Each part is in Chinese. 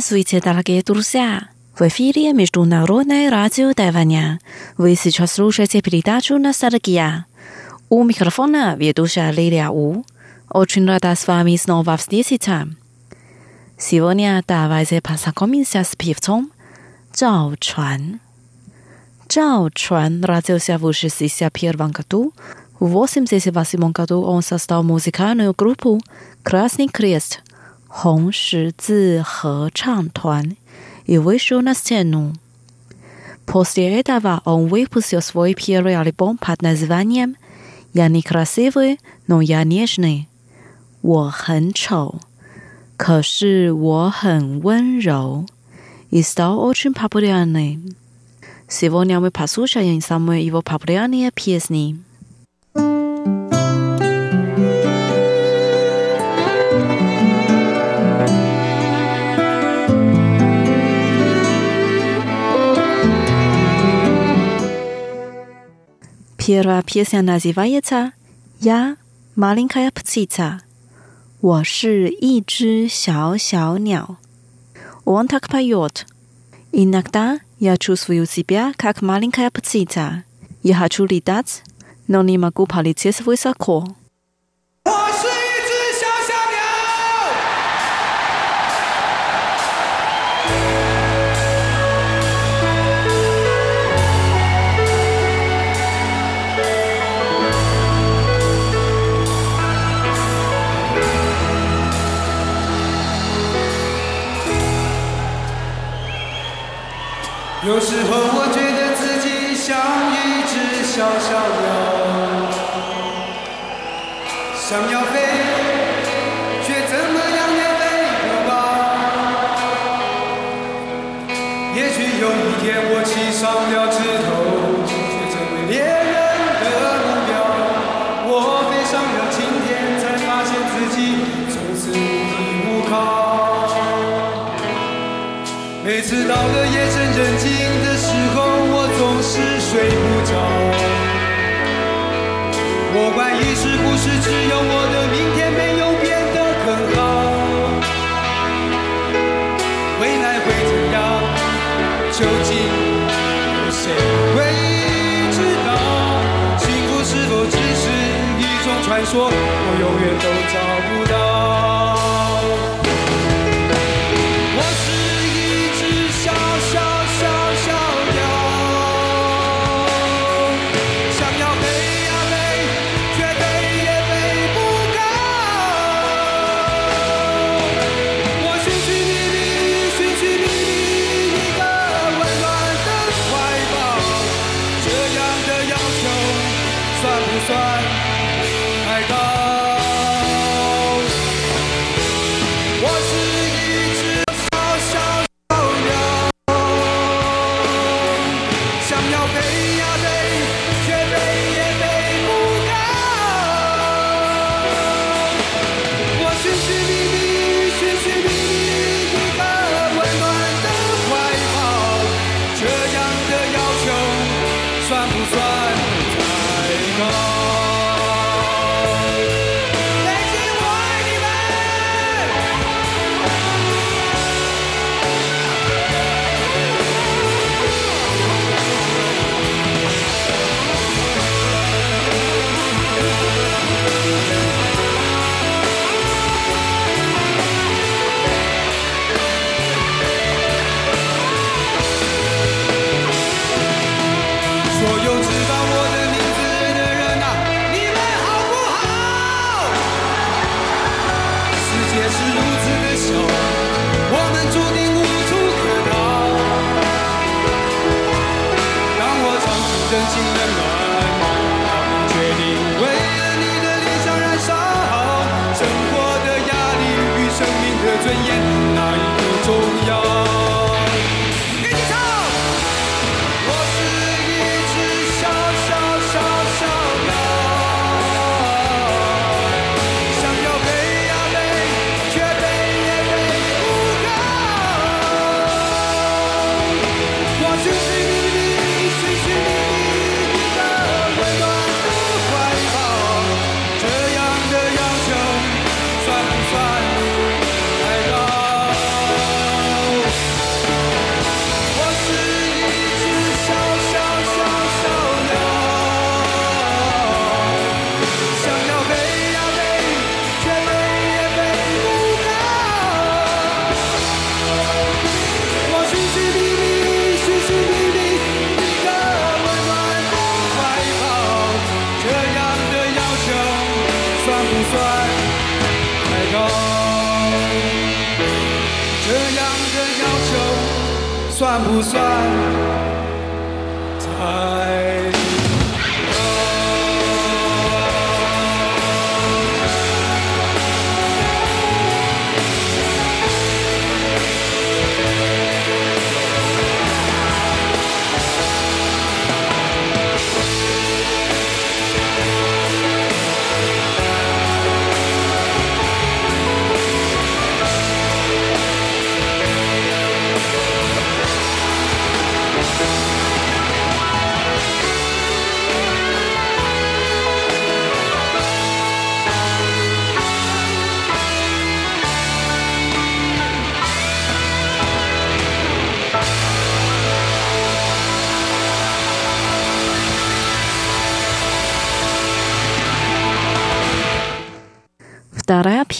Здравствуйте, дорогие друзья! В эфире Международное радио Тайваня. Вы сейчас слушаете передачу «Ностальгия». У микрофона ведущая Лилия У. Очень рада с вами снова встретиться. Сегодня давайте познакомимся с певцом Чжао Чуан. Чжао Чуан родился в 61 году. В 88 году он создал музыкальную группу «Красный крест» 红十字合唱团 и вышел на сцену. После этого он выпустил свой первый альбом под названием «Я не красивый, но я нежный». 我很丑，可是我很温柔。И стал очень популярным. Сегодня мы послушаем самые его популярные песни. Первая песня называется «Я маленькая птица». 我是一只小小鸟。Он так поет. Иногда я чувствую себя как маленькая птица. Я хочу летать, но не могу полететь высоко. 有时候我觉得自己像一只小小鸟，想要飞，却怎么样也飞不高。也许有一天我栖上了枝头，却成为猎人的目标。我飞上了青天，才发现自己从此无依无靠。每次到了夜深，睡不着。我怀疑是不是，只有我的明天没有变得更好。未来会怎样？究竟有谁会知道？幸福是否只是一种传说？我永远都找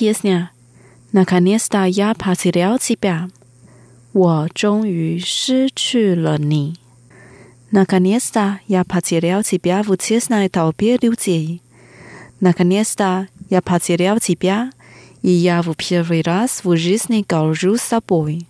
песня «Наконец-то я потерял тебя». 我终于失去了你。Наконец-то я потерял тебя в тесной толпе людей. Наконец-то я потерял тебя, и я в первый раз в жизни горжусь собой.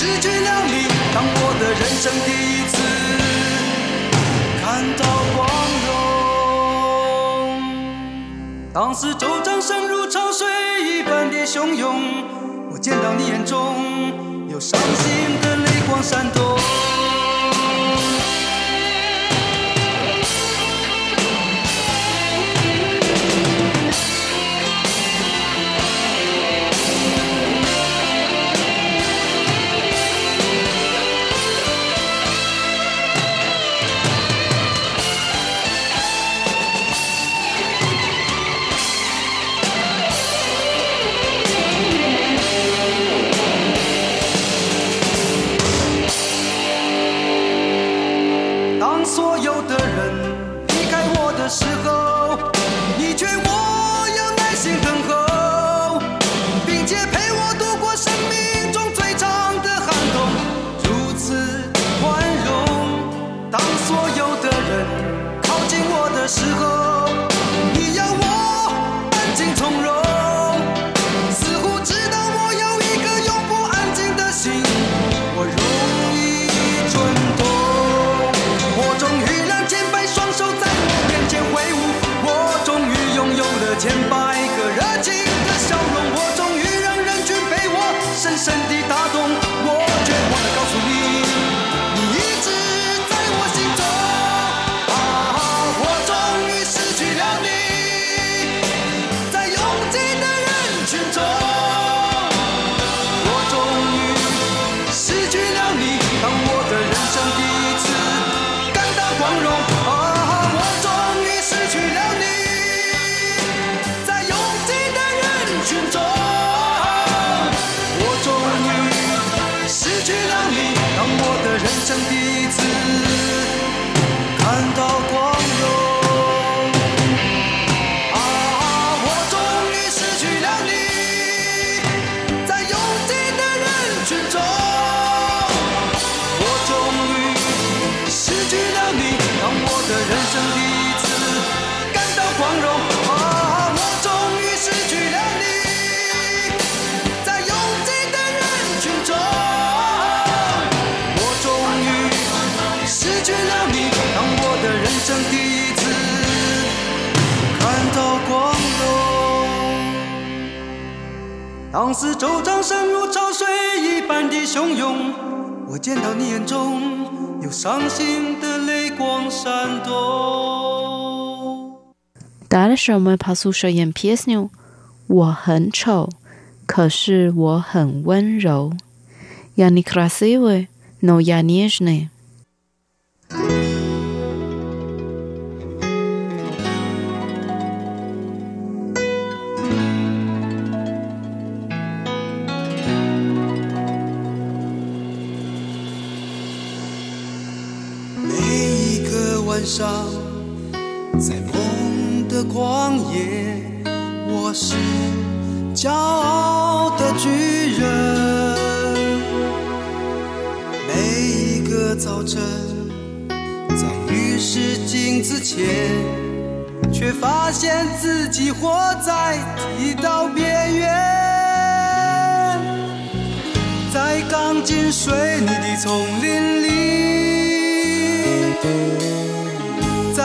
失去了你当我的人生第一次感到光荣。当时周掌声如潮水一般的汹涌我见到你眼中有伤心的泪光闪动钱包。当时周掌声如潮水一般的汹涌，我见到你眼中有伤心的泪光闪动。 Дальше мы послушаем песню «我很丑，可是我很温柔». Я не красивый, но я нежный. 上，在梦的旷野，我是骄傲的巨人。每一个早晨，在浴室镜子前，却发现自己活在剃刀边缘。在钢筋水泥的丛林里，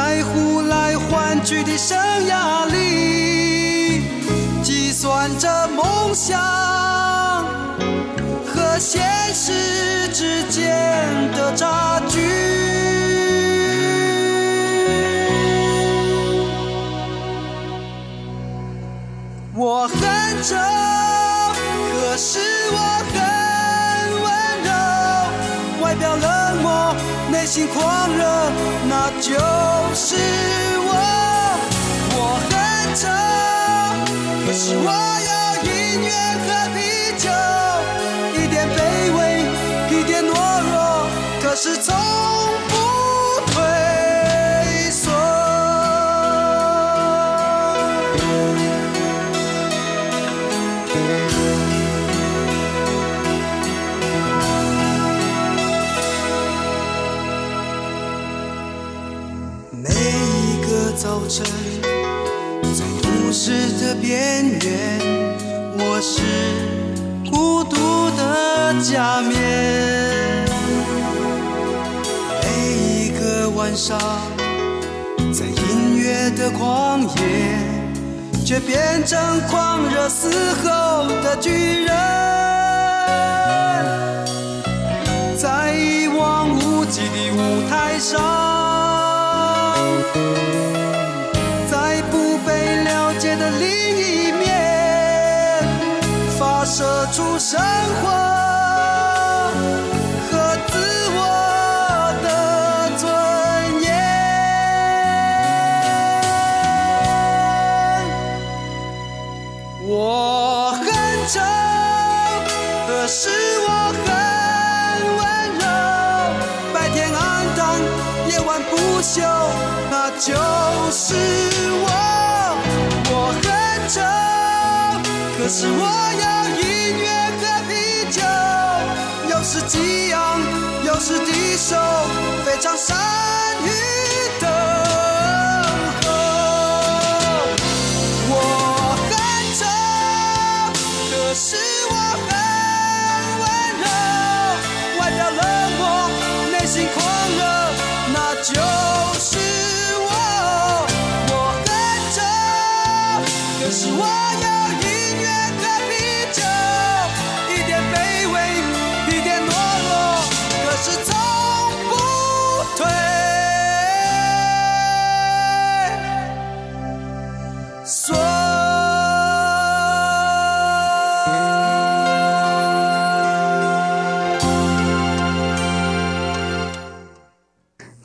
在呼来唤去的生涯里，计算着梦想和现实之间的差距。我很丑，可是内心狂热，那就是我。我很丑，可是我有音乐和啤酒，一点卑微，一点懦弱，可是从早晨，在都市的边缘，我是孤独的假面。每一个晚上，在音乐的旷野，却变成狂热嘶吼的巨人。生活和自我的尊严。我很丑，可是我很温柔。白天暗淡，夜晚不休，那就是我。我很丑，可是我激昂，有时低收，非常善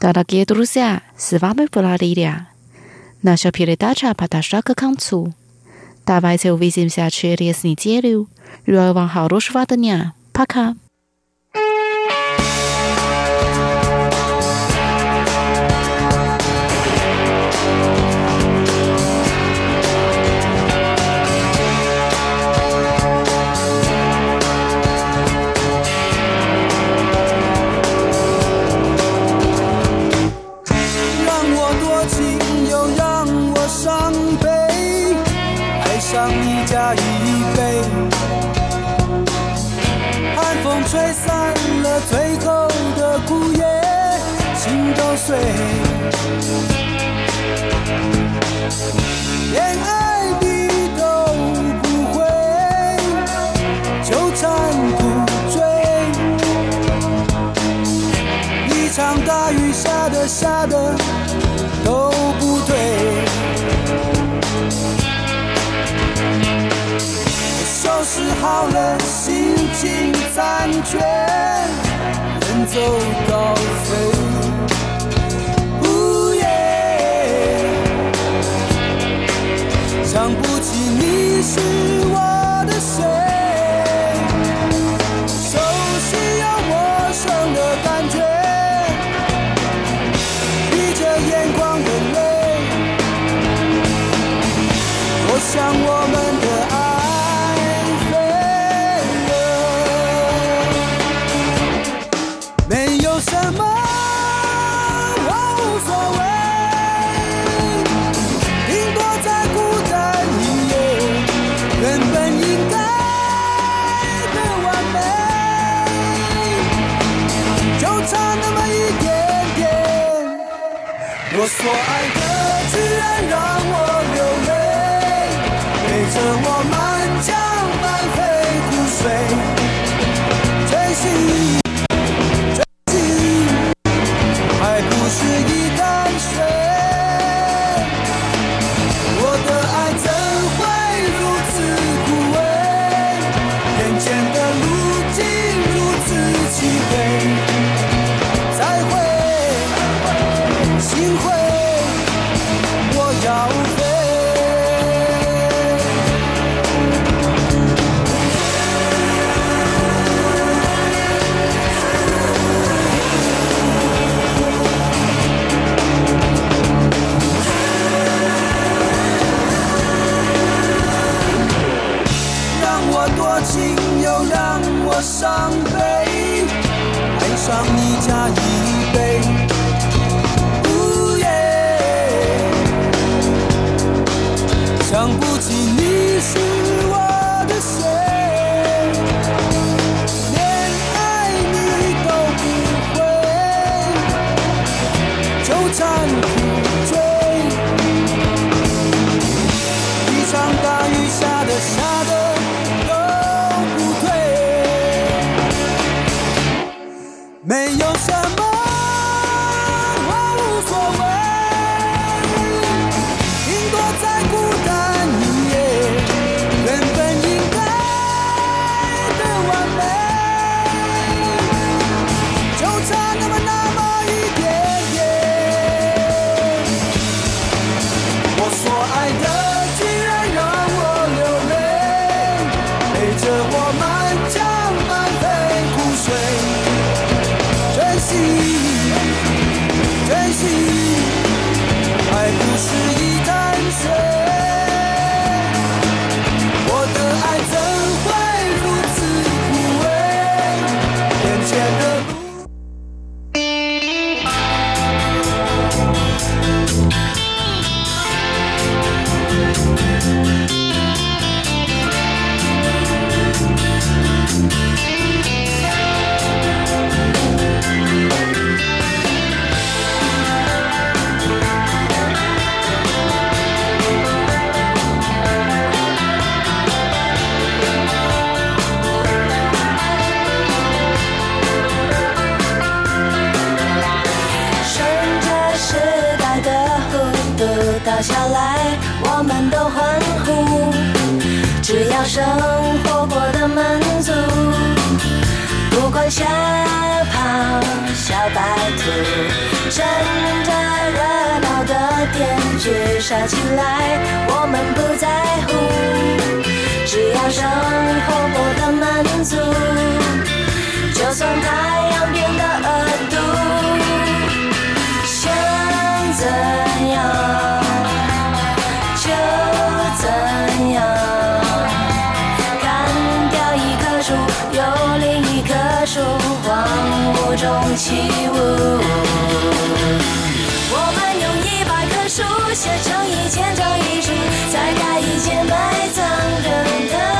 Дорогие друзья, с вами была Лилия. Наша передача подошла к концу. Давайте увидимся через неделю. Желаю вам хорошего дня. Пока. 吹散了最后的枯叶心都碎恋爱的都不会纠缠不追一场大雨下的下的都不对我收拾好了心情。残缺，远走高飞。呜耶，想不起你是我的谁，所爱的居然让我流泪，陪着我没只要生活过得满足，不管小跑小白兔，趁着热闹的点聚杀起来，我们不在乎。只要生活过得满足，就算太阳变得恶毒。中起舞。我们用一百棵树写成一千张遗书，再盖一间埋葬人的。